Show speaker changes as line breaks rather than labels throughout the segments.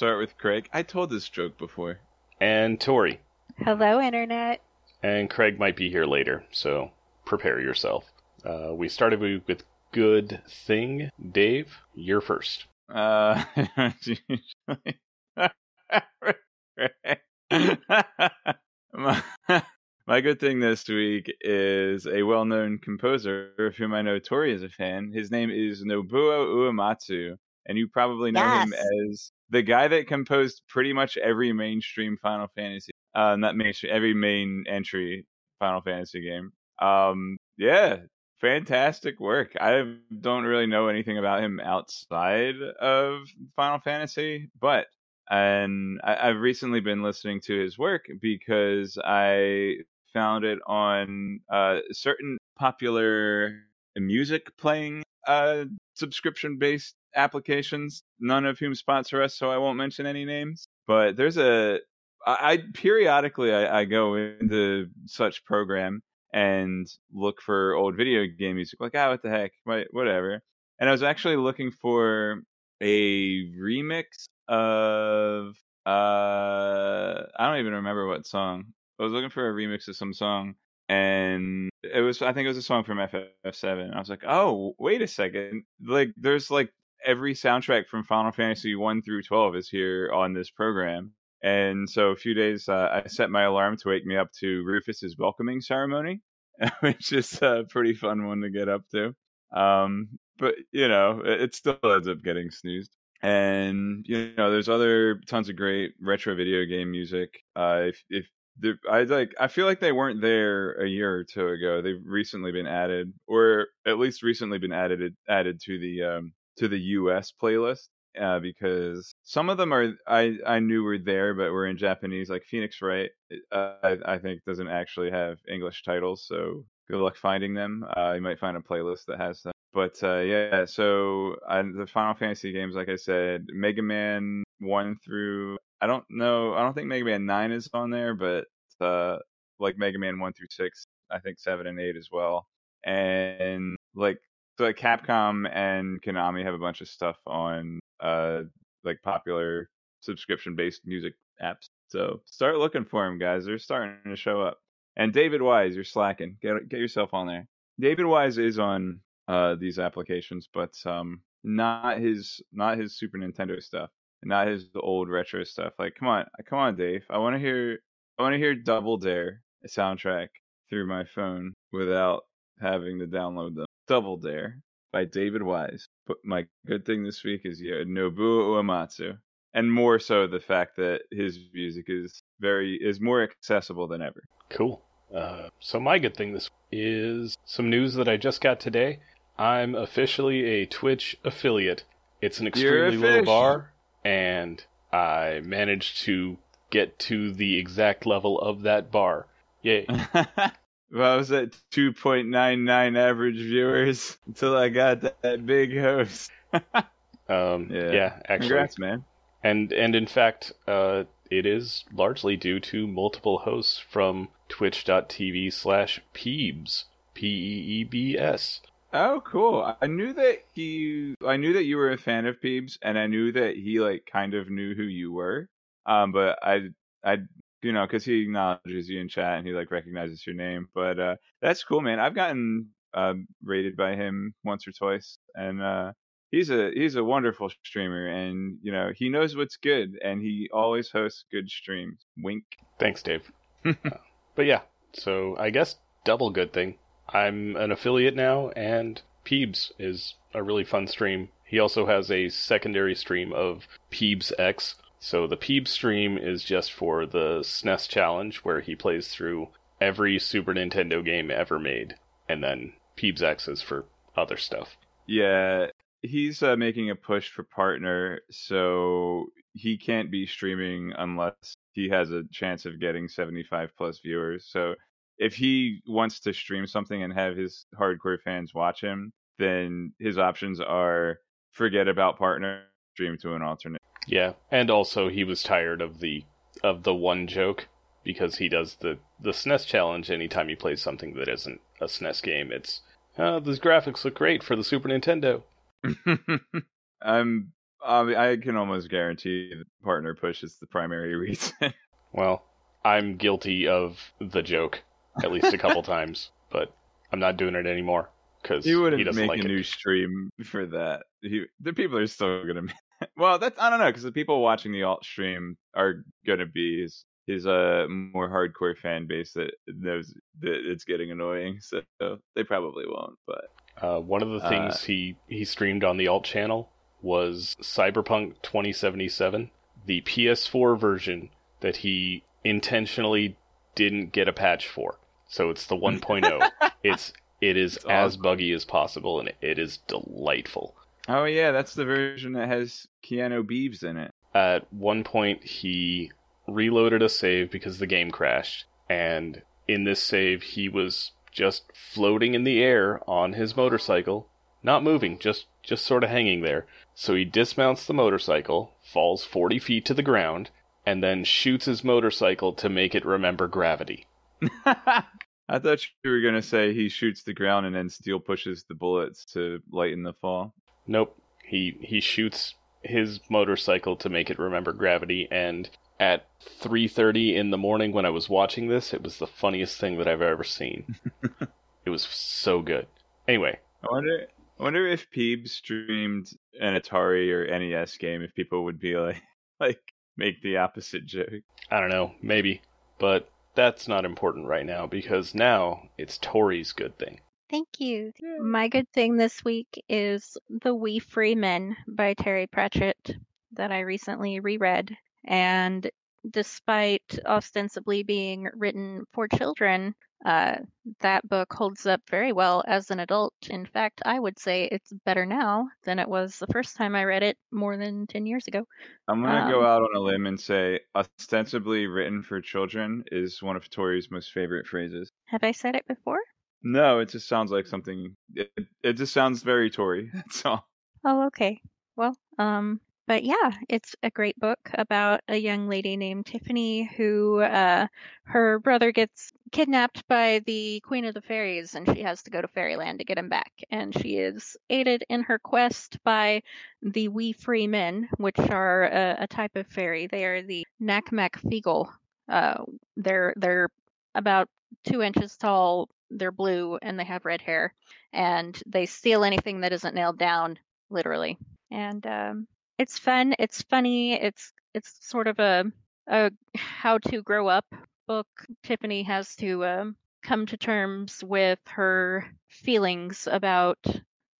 start with Craig? I told this joke before.
and Tori.
Hello, Internet.
And Craig might be here later, so prepare yourself. Uh, we started with with Good Thing. Dave, you're first.
Uh, my, my good thing this week is a well-known composer of whom I know Tori is a fan. His name is Nobuo Uematsu, and you probably know him as the guy that composed pretty much every mainstream Final Fantasy, uh, not mainstream, every main entry Final Fantasy game. Um, yeah, fantastic work. I don't really know anything about him outside of Final Fantasy, but and I, I've recently been listening to his work because I found it on uh, certain popular music playing uh, subscription based applications, none of whom sponsor us, so I won't mention any names. But there's a I, I periodically I, I go into such program and look for old video game music, like ah, what the heck, whatever. And I was actually looking for a remix of uh I don't even remember what song. I was looking for a remix of some song and it was I think it was a song from FF7. I was like, "Oh, wait a second. Like there's like every soundtrack from Final Fantasy 1 through 12 is here on this program." And so a few days uh, I set my alarm to wake me up to Rufus's welcoming ceremony, which is a pretty fun one to get up to. Um, but you know, it, it still ends up getting snoozed. And you know, there's other tons of great retro video game music. Uh, if if I like, I feel like they weren't there a year or two ago. They've recently been added, or at least recently been added added to the um, to the U.S. playlist. Uh, because some of them are I I knew were there, but were in Japanese. Like Phoenix Wright, uh, I I think doesn't actually have English titles, so good luck finding them. Uh, you might find a playlist that has them. But uh, yeah, so uh, the Final Fantasy games, like I said, Mega Man one through I don't know, I don't think Mega Man nine is on there, but uh, like Mega Man one through six, I think seven and eight as well, and like so like Capcom and Konami have a bunch of stuff on uh like popular subscription based music apps. So start looking for them, guys. They're starting to show up. And David Wise, you're slacking. Get get yourself on there. David Wise is on uh these applications, but um not his not his Super Nintendo stuff, not his old retro stuff. Like, come on, come on, Dave. I want to hear I want to hear Double Dare soundtrack through my phone without having to download them. Double Dare by David Wise. But my good thing this week is yeah, Nobuo Uematsu, and more so the fact that his music is very is more accessible than ever.
Cool. Uh, so my good thing this is some news that I just got today. I'm officially a Twitch affiliate. It's an extremely low bar, and I managed to get to the exact level of that bar. Yay.
well, I was at 2.99 average viewers until I got that, that big host.
Um,
Yeah.
yeah. actually,
Congrats, man.
and and in fact, uh, it is largely due to multiple hosts from twitch.tv slash peebs, p e e b s.
Oh, cool. I knew that he, I knew that you were a fan of Peebs, and I knew that he like kind of knew who you were. Um, but I, I, you know, because he acknowledges you in chat and he like recognizes your name. But uh, that's cool, man. I've gotten um rated by him once or twice, and uh, he's a he's a wonderful streamer, and you know he knows what's good, and he always hosts good streams. Wink.
Thanks, Dave. But yeah, so I guess double good thing. I'm an affiliate now, and Peebs is a really fun stream. He also has a secondary stream of Peebs X. So the Peebs stream is just for the SNES challenge, where he plays through every Super Nintendo game ever made, and then Peebs X is for other stuff.
Yeah, he's uh, making a push for partner, so he can't be streaming unless he has a chance of getting 75 plus viewers. So if he wants to stream something and have his hardcore fans watch him, then his options are forget about partner, stream to an alternate.
Yeah, and also he was tired of the of the one joke because he does the the SNES challenge anytime he plays something that isn't a SNES game. It's oh, those graphics look great for the Super Nintendo.
I'm um, I can almost guarantee the partner push is the primary reason.
well, I'm guilty of the joke at least a couple times, but I'm not doing it anymore because
he wouldn't
he doesn't
make
like
a
it.
new stream for that. He, the people are still gonna. Well, that's I don't know because the people watching the alt stream are gonna be his his uh more hardcore fan base that knows that it's getting annoying, so they probably won't. But
Uh, one of the things
Uh,
he he streamed on the alt channel was Cyberpunk 2077, the PS4 version that he intentionally didn't get a patch for. So it's the 1.0. it's it is
It's
as
awesome.
buggy as possible, and it is delightful.
oh yeah, that's the version that has Keanu Beeves in it.
At one point, he reloaded a save because the game crashed, and in this save, he was just floating in the air on his motorcycle, not moving, just just sort of hanging there. So he dismounts the motorcycle, falls 40 feet to the ground, and then shoots his motorcycle to make it remember gravity.
I thought you were gonna say he shoots the ground and then Steel pushes the bullets to lighten the fall.
Nope. He he shoots his motorcycle to make it remember gravity and at 3:30 in the morning when I was watching this, it was the funniest thing that I've ever seen. it was so good. Anyway,
I wonder. I wonder if Peebs streamed an Atari or NES game, if people would be like, like make the opposite joke.
I don't know, maybe, but that's not important right now because now it's Tori's good thing.
Thank you. Hmm. My good thing this week is The Wee Free Men by Terry Pratchett that I recently reread. And despite ostensibly being written for children, uh, that book holds up very well as an adult. In fact, I would say it's better now than it was the first time I read it more than 10 years ago.
I'm gonna go
Um,
out on a limb and say ostensibly written for children is one of Tori's most favorite phrases.
Have I said it before?
No, it just sounds like something. It, it just sounds very Tori. That's all.
Oh, okay. Well, um, but yeah, it's a great book about a young lady named Tiffany who, uh, her brother gets kidnapped by the Queen of the Fairies and she has to go to Fairyland to get him back. And she is aided in her quest by the Wee Free Men, which are a, a type of fairy. They are the Nac Mac Feegle. Uh, they're, they're about two inches tall, they're blue, and they have red hair. And they steal anything that isn't nailed down literally. And um, it's fun. It's funny. It's it's sort of a a how to grow up book. Tiffany has to um, come to terms with her feelings about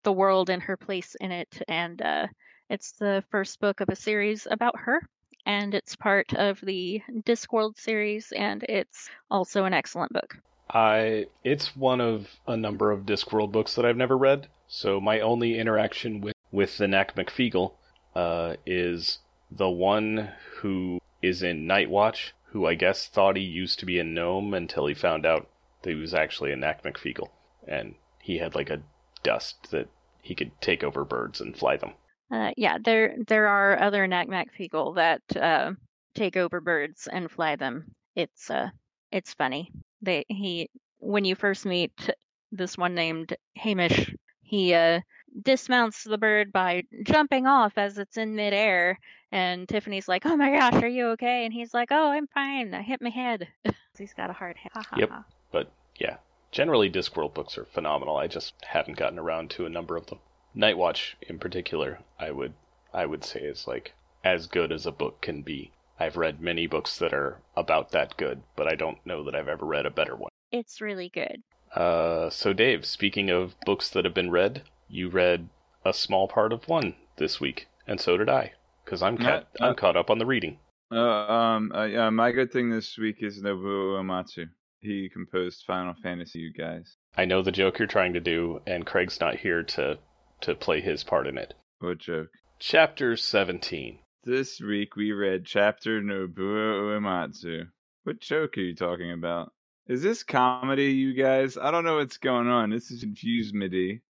the world and her place in it. And uh, it's the first book of a series about her. And it's part of the Discworld series, and it's also an excellent book.
I it's one of a number of Discworld books that I've never read, so my only interaction with with the Nac Mac Feegle uh, is the one who is in Night Watch, who I guess thought he used to be a gnome until he found out that he was actually a Nac Mac Feegle, and he had like a dust that he could take over birds and fly them.
Uh, yeah, there there are other Nac Mac Feegle that uh, take over birds and fly them. It's uh, it's funny. They he when you first meet this one named Hamish, he uh, dismounts the bird by jumping off as it's in midair, and Tiffany's like, "Oh my gosh, are you okay?" And he's like, "Oh, I'm fine. I hit my head." he's got a hard head.
Yep. But yeah, generally Discworld books are phenomenal. I just haven't gotten around to a number of them. Night Watch in particular, I would I would say is like as good as a book can be. I've read many books that are about that good, but I don't know that I've ever read a better one.
It's really good.
Uh, so Dave, speaking of books that have been read, you read a small part of one this week, and so did I, because I'm caught,
Yeah, uh,
I'm caught up on the reading.
Uh, um, uh, yeah, my good thing this week is Nobuo Uematsu. He composed Final Fantasy, you guys.
I know the joke you're trying to do, and Craig's not here to to play his part in it.
What joke?
Chapter 17.
This week we read chapter Nobuo Uematsu. What joke are you talking about? Is this comedy, you guys? I don't know what's going on. This is confused me.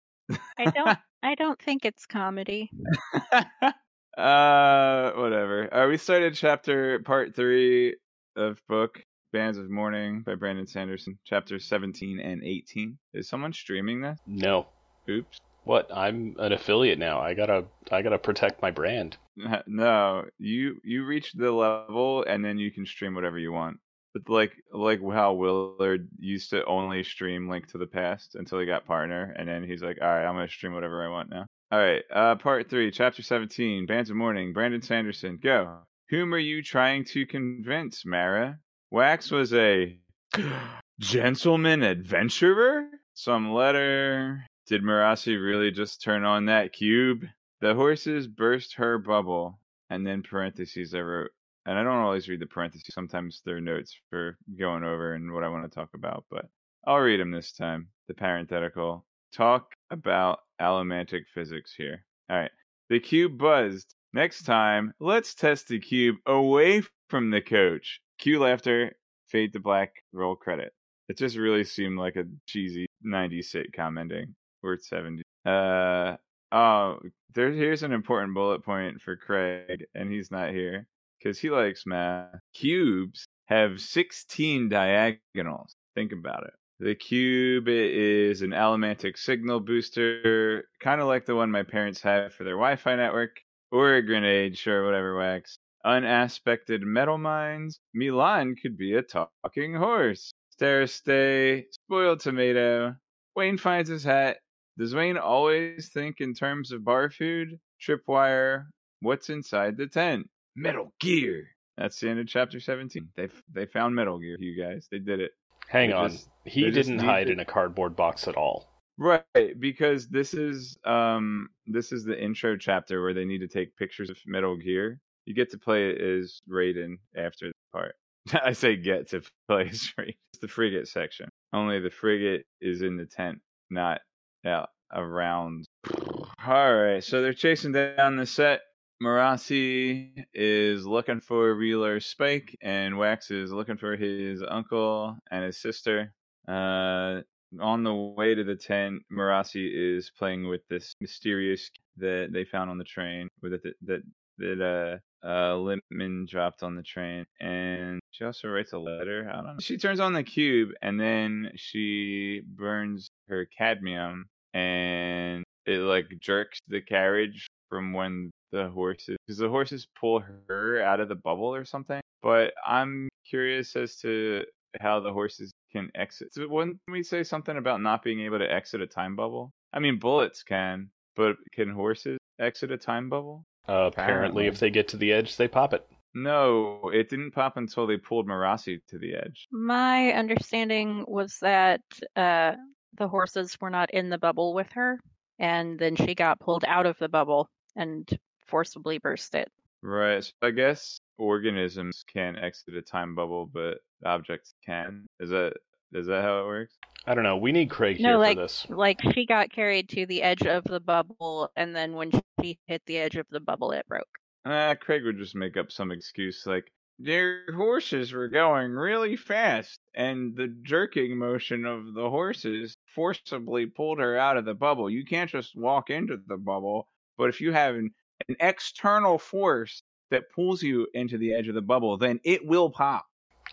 I don't I don't think it's comedy.
uh, whatever. Uh, we started chapter part three of book Bands of Mourning by Brandon Sanderson, chapter 17 and 18. Is someone streaming this?
No.
Oops.
What? I'm an affiliate now. I gotta I gotta protect my brand.
No, you you reach the level and then you can stream whatever you want. But like like how Willard used to only stream Link to the Past until he got partner, and then he's like, all right, I'm gonna stream whatever I want now. All right, uh, part three, chapter 17, Bands of Mourning, Brandon Sanderson, go. Whom are you trying to convince, Mara? Wax was a gentleman adventurer? Some letter. Did Marasi really just turn on that cube? The horses burst her bubble. And then parentheses I wrote. And I don't always read the parentheses. Sometimes they're notes for going over and what I want to talk about, but I'll read them this time. The parenthetical. Talk about allomantic physics here. All right. The cube buzzed. Next time, let's test the cube away from the coach. Cue laughter, fade to black, roll credit. It just really seemed like a cheesy 90s sitcom ending. Or 70. Uh, oh, there, here's an important bullet point for Craig, and he's not here because he likes math. Cubes have 16 diagonals. Think about it. The cube is an allomantic signal booster, kind of like the one my parents have for their Wi Fi network, or a grenade, sure, whatever wax. Unaspected metal mines. MeLaan could be a talking horse. Stay, spoiled tomato. Wayne finds his hat. Does Wayne always think in terms of bar food? Tripwire. What's inside the tent? Metal Gear. That's the end of chapter 17. They they found Metal Gear, you guys. They did it.
Hang
They
on.
just-
he didn't hide
to-
in a cardboard box at all.
Right, because this is um this is the intro chapter where they need to take pictures of Metal Gear. You get to play it as Raiden after the part. I say get to play as Raiden. It's the frigate section. Only the frigate is in the tent, not out around. All right, so they're chasing down the set. Marasi is looking for Reeler Spike, and Wax is looking for his uncle and his sister. Uh, on the way to the tent, Marasi is playing with this mysterious that they found on the train, with it that that, that uh, uh, Lippman dropped on the train, and she also writes a letter. I don't know. She turns on the cube, and then she burns her cadmium, and it like jerks the carriage from when the horses, because the horses pull her out of the bubble or something. But I'm curious as to how the horses can exit. So wouldn't we say something about not being able to exit a time bubble? I mean, bullets can, but can horses exit a time bubble?
Uh, apparently,
Apparently.
if they get to the edge, they pop it.
No, it didn't pop until they pulled Marasi to the edge.
My understanding was that uh, the horses were not in the bubble with her, and then she got pulled out of the bubble and forcibly burst it.
Right. So I guess organisms can exit a time bubble, but objects can. Is that is that how it works?
I don't know. We need Craig
No,
here
like-
for this.
Like she got carried to the edge of the bubble, and then when she hit the edge of the bubble, it broke.
Ah, Craig would just make up some excuse like their horses were going really fast, and the jerking motion of the horses forcibly pulled her out of the bubble. You can't just walk into the bubble, but if you have an, an external force that pulls you into the edge of the bubble, then it will pop.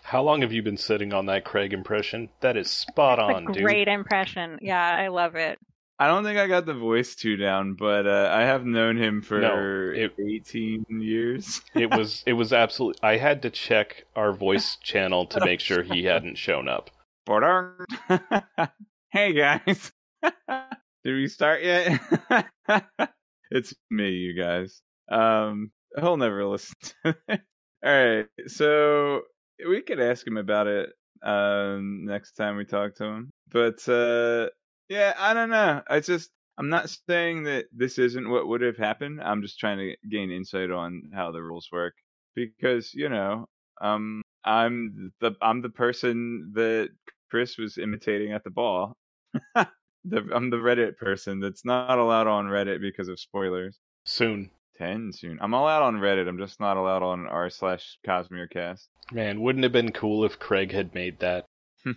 How long have you been sitting on that Craig impression? That is spot
It's
on,
a
dude.
great impression. Yeah, I love it.
I don't think I got the voice too down, but uh, I have known him for
No, it-
18 years.
it was it was absolutely. I had to check our voice channel to make sure he hadn't shown up.
Ba-dum. hey guys. Did we start yet? It's me, you guys. Um he'll never listen to. Alright, so we could ask him about it um next time we talk to him. But uh yeah, I don't know. I just I'm not saying that this isn't what would have happened. I'm just trying to gain insight on how the rules work. Because, you know, um I'm the I'm the person that Chris was imitating at the ball. the I'm the Reddit person that's not allowed on Reddit because of spoilers.
Soon.
Ten soon. I'm allowed on Reddit. I'm just not allowed on r slash Cosmerecast.
Man, wouldn't it have been cool if Craig had made that?
uh,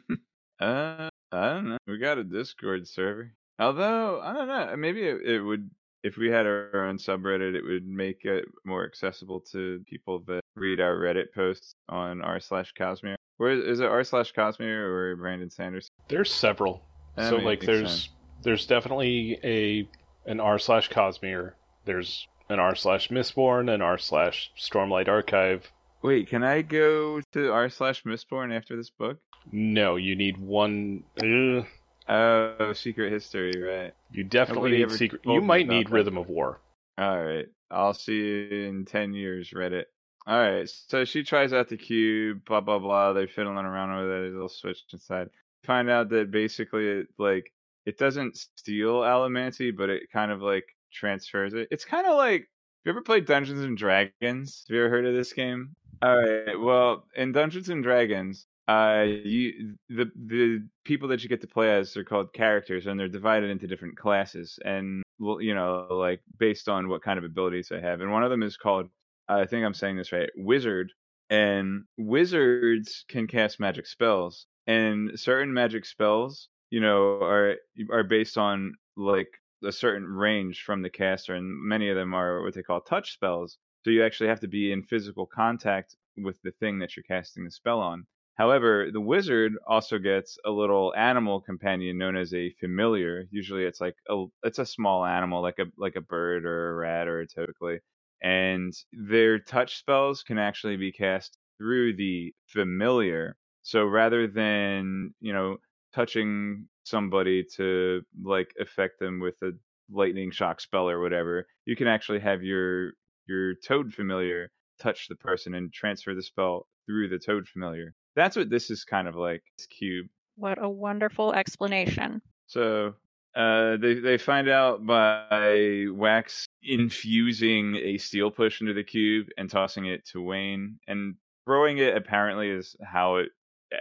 I don't know. We got a Discord server. Although I don't know, maybe it, it would if we had our own subreddit, it would make it more accessible to people that read our Reddit posts on r slash Cosmere. Where is, is it r slash Cosmere or Brandon Sanders?
There's several.
That
so like there's
sense.
there's definitely a an r slash Cosmere. There's an r slash Mistborn, an r slash Stormlight Archive.
Wait, can I go to r slash Mistborn after this book?
No, you need one. Uh,
Oh, secret history, right?
you definitely
Nobody
need secret. You might need
that.
Rhythm of War.
All right. I'll see you in 10 years, Reddit. All right. So she tries out the cube, blah, blah, blah. They're fiddling around with it. They'll switch inside. Find out that basically, it, like, it doesn't steal Allomancy, but it kind of, like, transfers it. It's kind of like, have you ever played Dungeons and Dragons? Have you ever heard of this game? All right. Well, in Dungeons and Dragons, uh, you the the people that you get to play as are called characters, and they're divided into different classes, and you know, like based on what kind of abilities they have. And one of them is called, I think I'm saying this right, wizard. And wizards can cast magic spells, and certain magic spells, you know, are are based on like a certain range from the caster, and many of them are what they call touch spells. So you actually have to be in physical contact with the thing that you're casting the spell on. However, the wizard also gets a little animal companion known as a familiar. Usually, it's like a it's a small animal, like a like a bird or a rat or a typically. And their touch spells can actually be cast through the familiar. So rather than you know touching somebody to like affect them with a lightning shock spell or whatever, you can actually have your your toad familiar touch the person and transfer the spell through the toad familiar. That's what this is kind of like. This cube.
What a wonderful explanation.
So uh, they they find out by Wax infusing a steel push into the cube and tossing it to Wayne, and throwing it apparently is how it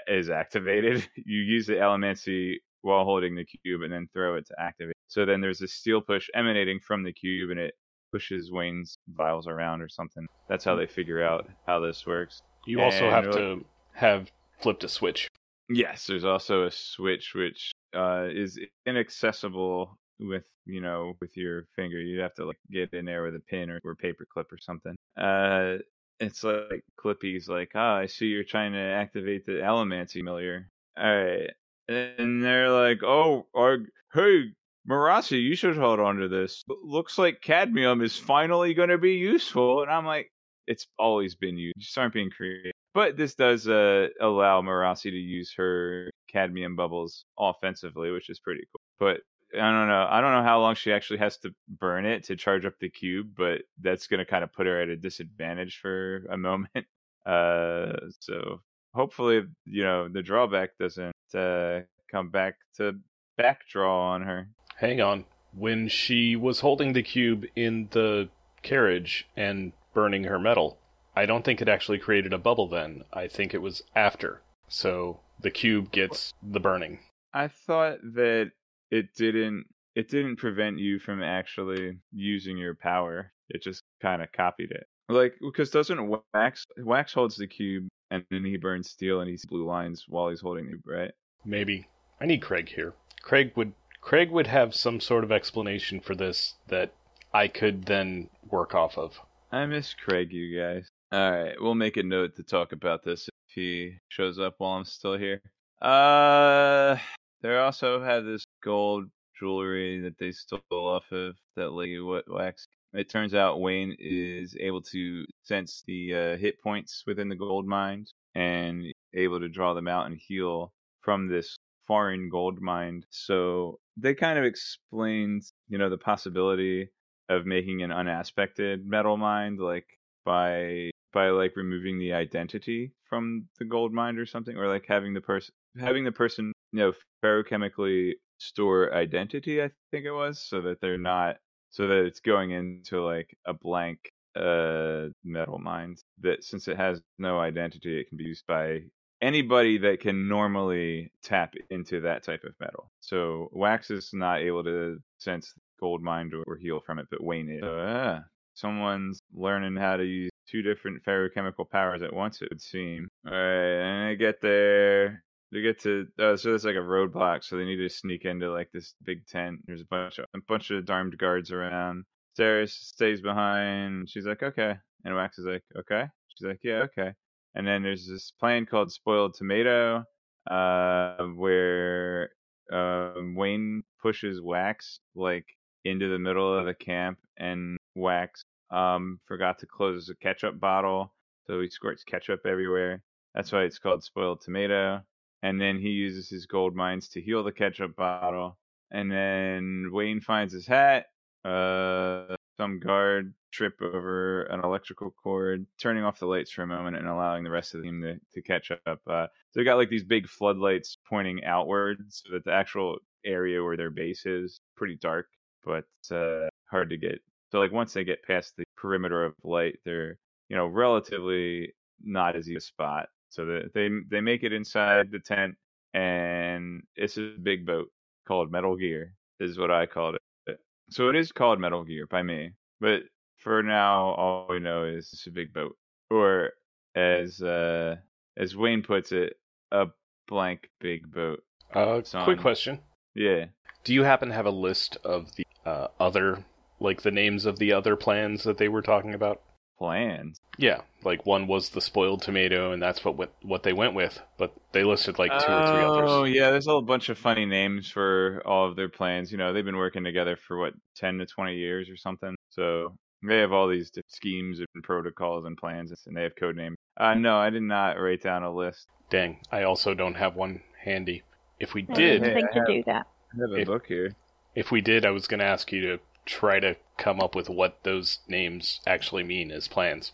is activated. You use the Allomancy while holding the cube and then throw it to activate. So then there's a steel push emanating from the cube and it pushes Wayne's vials around or something. That's how they figure out how this works.
You also have to have flipped a switch.
Yes, there's also a switch which uh, is inaccessible with you know with your finger. You'd have to like get in there with a pin or, or paper clip or something. Uh, it's like Clippy's like, ah, I see you're trying to activate the Allomancy familiar. All right, and they're like, oh, are, hey, Marasi, you should hold on to this. Looks like cadmium is finally going to be useful. And I'm like, it's always been used. You just aren't being creative. But this does uh, allow Marasi to use her cadmium bubbles offensively, which is pretty cool. But I don't know. I don't know how long she actually has to burn it to charge up the cube, but that's going to kind of put her at a disadvantage for a moment. Uh, so hopefully, you know, the drawback doesn't uh, come back to backdraw on her.
Hang on. When she was holding the cube in the carriage and burning her metal, I don't think it actually created a bubble then. I think it was after. So the cube gets the burning.
I thought that it didn't it didn't prevent you from actually using your power. It just kind of copied it. Like because doesn't Wax Wax holds the cube and then he burns steel and he sees blue lines while he's holding it, right?
Maybe. I need Craig here. Craig would Craig would have some sort of explanation for this that I could then work off of.
I miss Craig, you guys. All right, we'll make a note to talk about this if he shows up while I'm still here. Uh, they also have this gold jewelry that they stole off of that lady Wa- wax. It turns out Wayne is able to sense the uh, hit points within the goldminds and able to draw them out and heal from this foreign goldmind. So they kind of explained, you know, the possibility of making an unaspected metalmind, like by by like removing the identity from the goldmind or something, or like having the person having the person you know ferrochemically store identity. I think it was so that they're not so that it's going into like a blank uh metalmind that since it has no identity it can be used by anybody that can normally tap into that type of metal. So Wax is not able to sense goldmind or heal from it, but Wayne is. So, yeah, someone's learning how to use two different ferrochemical powers at once. It would seem. All right, and I get there. They get to uh, so it's like a roadblock, so they need to sneak into like this big tent. There's a bunch of a bunch of armed guards around. Sarah stays behind. She's like, okay, and Wax is like, okay. She's like, yeah, okay. And then there's this plan called Spoiled Tomato, uh, where um, Wayne pushes Wax like into the middle of the camp, and Wax um, forgot to close a ketchup bottle, so he squirts ketchup everywhere. That's why it's called Spoiled Tomato. And then he uses his goldminds to heal the ketchup bottle. And then Wayne finds his hat. Uh, some guard trip over an electrical cord, turning off the lights for a moment and allowing the rest of the team to, to catch up. Uh, so they got like these big floodlights pointing outward, so that the actual area where their base is pretty dark, but uh, hard to get. So like once they get past the perimeter of light, they're you know relatively not as easy a spot. So that they they make it inside the tent, and it's a big boat called Metal Gear. Is what I called it. So it is called Metal Gear by me, but for now, all we know is it's a big boat, or as uh, as Wayne puts it, a blank big boat.
Uh, quick question.
Yeah.
Do you happen to have a list of the uh, other, like the names of the other plans that they were talking about?
Plans.
Yeah, like one was the spoiled tomato, and that's what what, what they went with. But they listed like two or three others.
Oh yeah, there's a whole bunch of funny names for all of their plans. You know, they've been working together for what ten to twenty years or something. So they have all these schemes and protocols and plans, and they have code names. Uh, no, I did not write down a list.
Dang, I also don't have one handy. If we
I
did,
didn't think
I
to do that.
I have a
If-
book here.
if we did, I was going to ask you to try to come up with what those names actually mean as plans.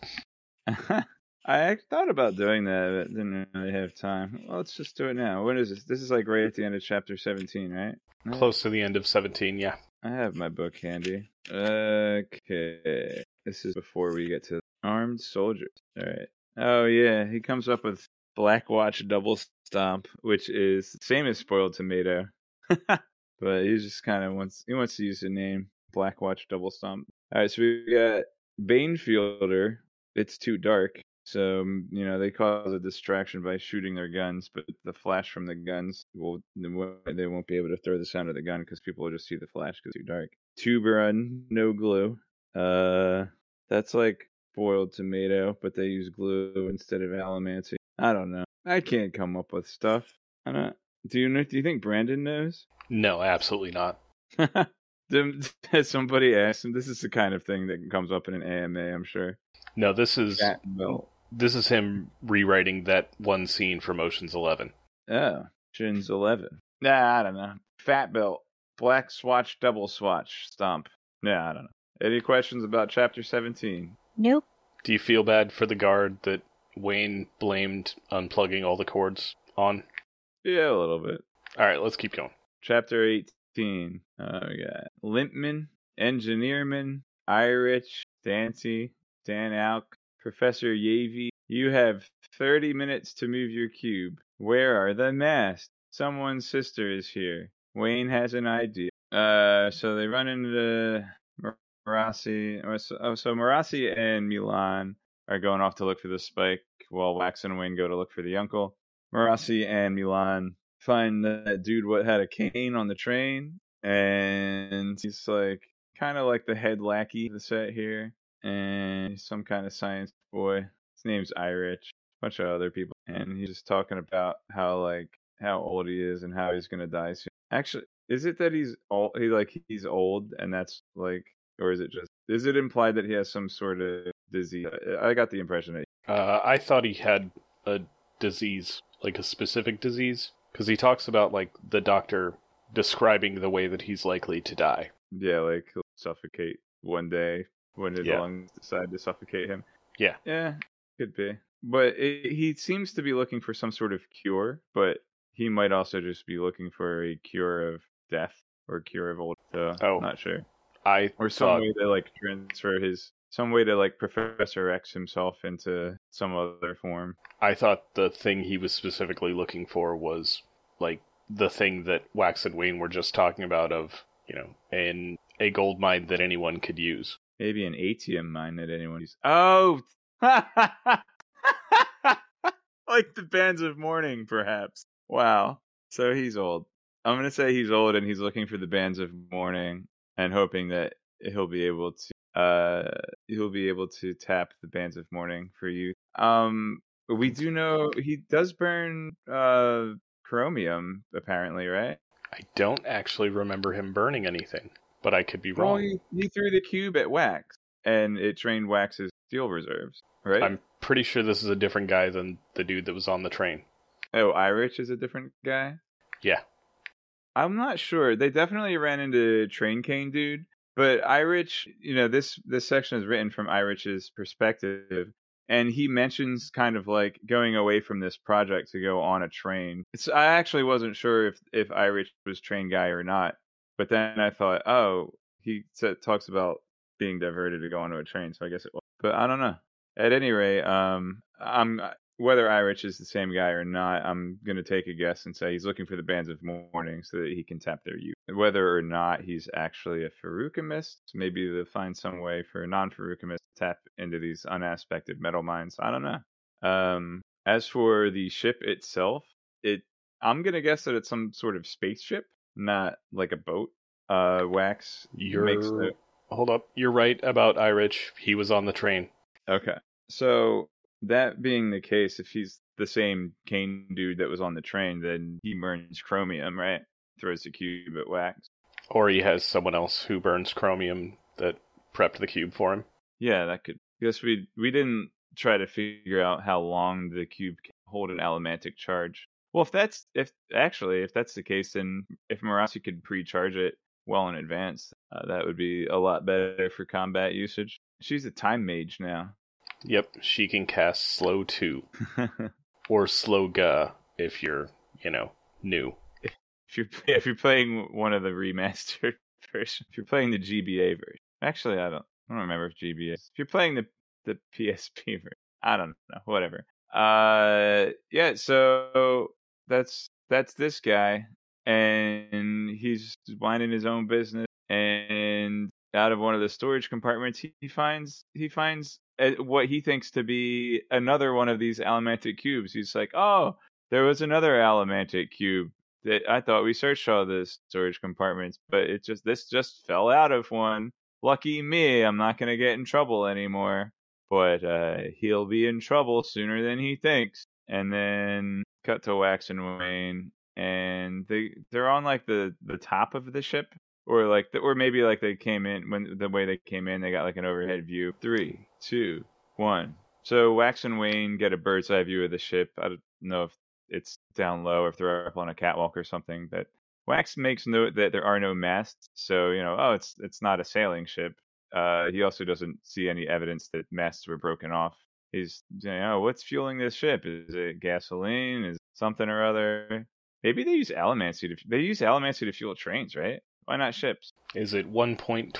I thought about doing that, but didn't really have time. Well, let's just do it now. When is this? This is like right at the end of chapter 17, right?
Close to the end of 17, yeah.
I have my book handy. Okay. This is before we get to armed soldiers. All right. Oh, yeah. He comes up with Black Watch Double Stomp, which is the same as Spoiled Tomato. but he just kind of wants, he wants to use the name Black Watch Double Stomp. All right. So we got Banefielder. It's too dark. So, mm, you know, they cause a distraction by shooting their guns, but the flash from the guns will, they won't be able to throw the sound of the gun because people will just see the flash because it's too dark. Tuberon, no glue. Uh, that's like boiled tomato, but they use glue instead of allomancy. I don't know. I can't come up with stuff. I don't. Do you know? Do you think Brandon knows?
No, absolutely not.
Them- somebody asked him? This is the kind of thing that comes up in an AMA, I'm sure.
No, this is this is him rewriting that one scene from Ocean's 11.
Oh, Shin's 11. Nah, I don't know. Fat belt. Black swatch, double swatch. Stomp. Nah, I don't know. Any questions about chapter 17?
Nope.
Do you feel bad for the guard that Wayne blamed unplugging all the cords on?
Yeah, a little bit.
All right, let's keep going.
Chapter 18. Uh, we got Limpman, Engineerman, Irich, Dancy, Dan Alk, Professor Yavey. You have 30 minutes to move your cube. Where are the masks? Someone's sister is here. Wayne has an idea. Uh, so they run into Marasi. Oh, so Marasi and MeLaan are going off to look for the spike, while Wax and Wayne go to look for the uncle. Marasi and MeLaan find that dude what had a cane on the train, and he's like kind of like the head lackey of the set here, and he's some kind of science boy. His name's Irich. A bunch of other people, and he's just talking about how like how old he is and how he's gonna die soon. Actually, is it that he's old? He like he's old, and that's like, or is it just? Is it implied that he has some sort of disease? I got the impression that.
Uh, I thought he had a disease, like a specific disease, because he talks about like the doctor describing the way that he's likely to die.
Yeah, like he'll suffocate one day when his
Yeah.
lungs decide to suffocate him.
Yeah.
Yeah, could be. But it, he seems to be looking for some sort of cure, but he might also just be looking for a cure of death or cure of old. So
Oh.
not sure.
I
Or some
thought,
way to like transfer his some way to like Professor X himself into some other form.
I thought the thing he was specifically looking for was like the thing that Wax and Wayne were just talking about of, you know, an a goldmind that anyone could use.
Maybe an ATM mine that anyone uses. Oh, like the bands of mourning, perhaps. Wow. So he's old. I'm gonna say he's old and he's looking for the bands of mourning and hoping that he'll be able to uh he'll be able to tap the bands of mourning for you. Um we do know he does burn uh chromium apparently, right?
I don't actually remember him burning anything, but I could be wrong.
Well, he, he threw the cube at Wax and it drained Wax's steel reserves, right?
I'm pretty sure this is a different guy than the dude that was on the train.
Oh, Irich is a different guy?
Yeah.
I'm not sure. They definitely ran into Train Cane dude, but Irich, you know, this this section is written from Irich's perspective, and he mentions kind of like going away from this project to go on a train. It's I actually wasn't sure if if Irich was train guy or not, but then I thought, oh, he said, talks about being diverted to go onto a train, so I guess it was. But I don't know. At any rate, um, I'm whether Irich is the same guy or not, I'm going to take a guess and say he's looking for the bands of mourning so that he can tap their youth. Whether or not he's actually a Feruchemist, maybe they'll find some way for a non Feruchemist to tap into these unaspected metalminds. I don't know. Um, as for the ship itself, it I'm going to guess that it's some sort of spaceship, not like a boat. Uh, Wax
You're
makes the,
hold up. You're right about Irich. He was on the train.
Okay. So that being the case, if he's the same cane dude that was on the train, then he burns chromium, right? Throws the cube at Wax.
Or he has someone else who burns chromium that prepped the cube for him.
Yeah, that could. Guess we we didn't try to figure out how long the cube can hold an allomantic charge. Well, if that's if actually if that's the case, then if Marasi could pre-charge it well in advance, uh, that would be a lot better for combat usage. She's a time mage now.
Yep, she can cast slow two or slow ga if you're, you know, new.
if you're if you're playing one of the remastered versions, if you're playing the GBA version. Actually, I don't I don't remember if GBA. If you're playing the the PSP version, I don't know. Whatever. Uh, yeah. So that's that's this guy, and he's minding his own business. And out of one of the storage compartments, he, finds he finds uh, what he thinks to be another one of these allomantic cubes. He's like, "Oh, there was another allomantic cube that I thought we searched all the storage compartments, but it just this just fell out of one. Lucky me, I'm not gonna get in trouble anymore. But uh, he'll be in trouble sooner than he thinks." And then cut to Wax and Wayne, and they they're on like the the top of the ship, or like the, or maybe like they came in when the way they came in, they got like an overhead view. Three, two, one. So Wax and Wayne get a bird's eye view of the ship. I don't know if it's down low or if they're up on a catwalk or something, but Wax makes note that there are no masts, so you know, oh, it's it's not a sailing ship. Uh, he also doesn't see any evidence that masts were broken off. He's saying, oh, what's fueling this ship? Is it gasoline? Is it something or other? Maybe they use allomancy to they use allomancy to fuel trains, right? Why not ships?
Is it 1.21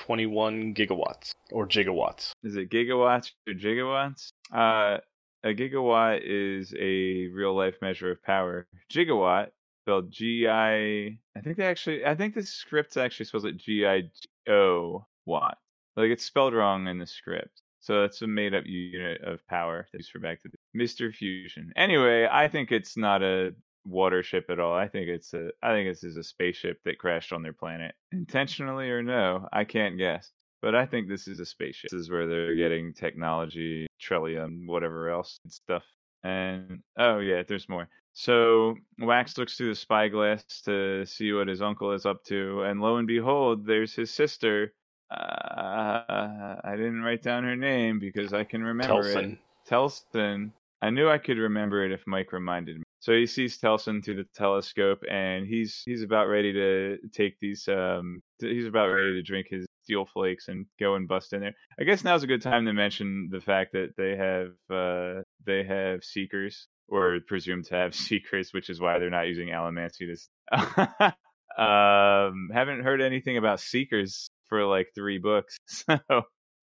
gigawatts or gigawatts?
Is it gigawatts or gigawatts? Uh, a gigawatt is a real life measure of power. Gigawatt, spelled G I. I think they actually. I think the script actually spells it G I O watt. Like it's spelled wrong in the script. So that's a made up unit of power that's used for back to the Mr. Fusion. Anyway, I think it's not a water ship at all. I think it's a I think this is a spaceship that crashed on their planet. Intentionally or no, I can't guess. But I think this is a spaceship. This is where they're getting technology, trellium, whatever else and stuff. And oh yeah, there's more. So Wax looks through the spyglass to see what his uncle is up to, and lo and behold, there's his sister. Uh, I didn't write down her name because I can remember
Telsin.
it. Telston. I knew I could remember it if Mike reminded me. So he sees Telsin through the telescope, and he's he's about ready to take these. Um, he's about ready to drink his steel flakes and go and bust in there. I guess now's a good time to mention the fact that they have uh, they have seekers or presumed to have seekers, which is why they're not using allomancy to. um, haven't heard anything about seekers for like three books, so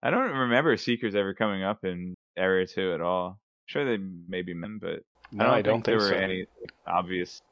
I don't remember Seekers ever coming up in Era 2 at all. sure they maybe men, but
No,
I don't,
I don't
think, there
think
were
so.
any obvious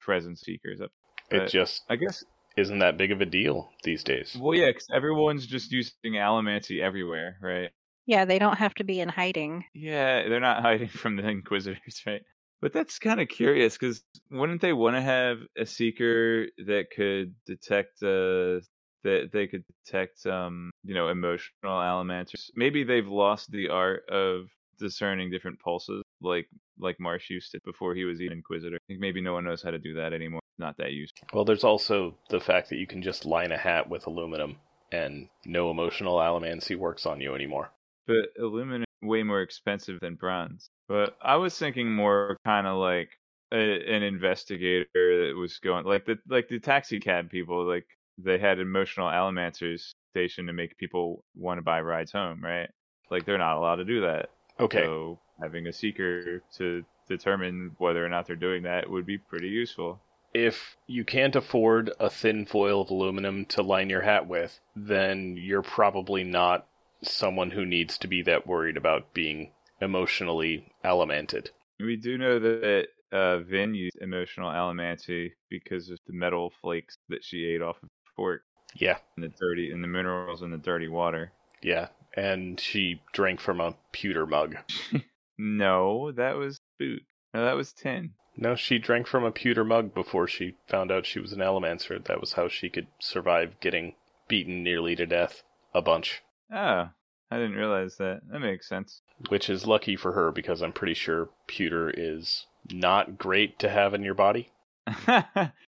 presence Seekers up.
It just
I guess
isn't that big of a deal these days.
well, yeah, because everyone's just using Allomancy everywhere, right?
Yeah, they don't have to be in hiding.
Yeah, they're not hiding from the Inquisitors, right? But that's kind of curious because wouldn't they want to have a seeker that could detect uh that they could detect um you know emotional allomancers? Maybe they've lost the art of discerning different pulses like like Marsh used to before he was even Inquisitor. I think maybe no one knows how to do that anymore. Not that useful.
Well, there's also the fact that you can just line a hat with aluminum and no emotional allomancy works on you anymore.
But aluminum way more expensive than bronze. But I was thinking more kind of like a, an investigator that was going like the like the taxi cab people like they had emotional allomancers stationed to make people want to buy rides home, right? Like they're not allowed to do that.
Okay.
So having a seeker to determine whether or not they're doing that would be pretty useful.
if you can't afford a thin foil of aluminum to line your hat with, then you're probably not someone who needs to be that worried about being emotionally allomanced.
We do know that uh, Vin used emotional allomancy because of the metal flakes that she ate off of the fork
Yeah,
and the dirty and the minerals in the dirty water.
yeah. And she drank from a pewter mug.
No, that was boot. No, that was tin.
No, she drank from a pewter mug before she found out she was an allomancer. That was how she could survive getting beaten nearly to death a bunch.
Oh, I didn't realize that. That makes sense.
Which is lucky for her because I'm pretty sure pewter is not great to have in your body.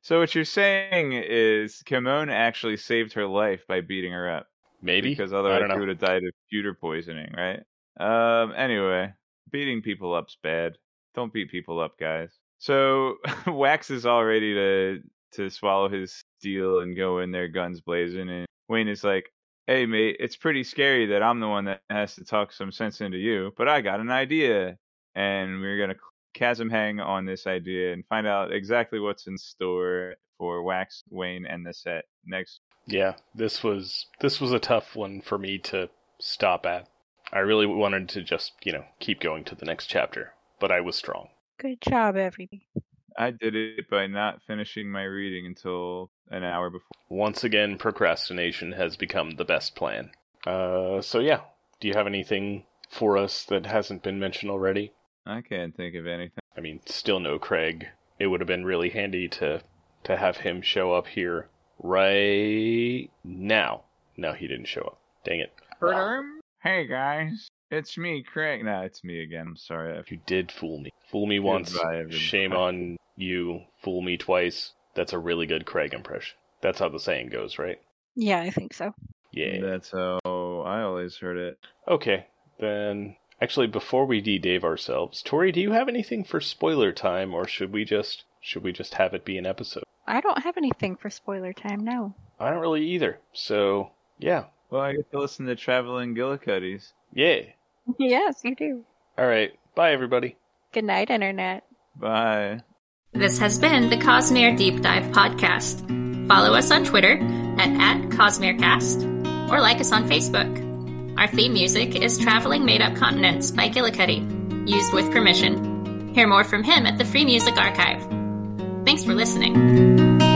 so what you're saying is Camon actually saved her life by beating her up.
Maybe.
Because otherwise she would have died of pewter poisoning, right? Um. Anyway, beating people up's bad. Don't beat people up, guys. So Wax is all ready to to swallow his steel and go in there guns blazing, and Wayne is like, "Hey, mate, it's pretty scary that I'm the one that has to talk some sense into you, but I got an idea, and we're gonna chasm hang on this idea and find out exactly what's in store for Wax, Wayne, and the set next
Yeah, this was this was a tough one for me to stop at. I really wanted to just, you know, keep going to the next chapter, but I was strong.
Good job, everybody.
I did it by not finishing my reading until an hour before.
Once again, procrastination has become the best plan. Uh, so yeah, do you have anything for us that hasn't been mentioned already?
I can't think of anything.
I mean, still no Craig. It would have been really handy to to have him show up here right now. No, he didn't show up. Dang it.
Hey guys, it's me, Craig. No, it's me again. I'm sorry. I-
You did fool me. Fool me once. Shame on you. Fool me twice. That's a really good Craig impression. That's how the saying goes, right?
Yeah, I think so.
Yeah.
That's how I always heard it.
Okay, then. Actually, before we de-Dave ourselves, Tori, do you have anything for spoiler time, or should we just should we just have it be an episode?
I don't have anything for spoiler time now.
I don't really either. So yeah,
Well, I get to listen to Traveling Gillicuddies.
yeah.
yes, you do.
All right. Bye, everybody.
Good night, Internet.
Bye.
This has been the Cosmere Deep Dive Podcast. Follow us on Twitter at, at CosmereCast or like us on Facebook. Our theme music is Traveling Made Up Continents by Gillicuddy, used with permission. Hear more from him at the Free Music Archive. Thanks for listening.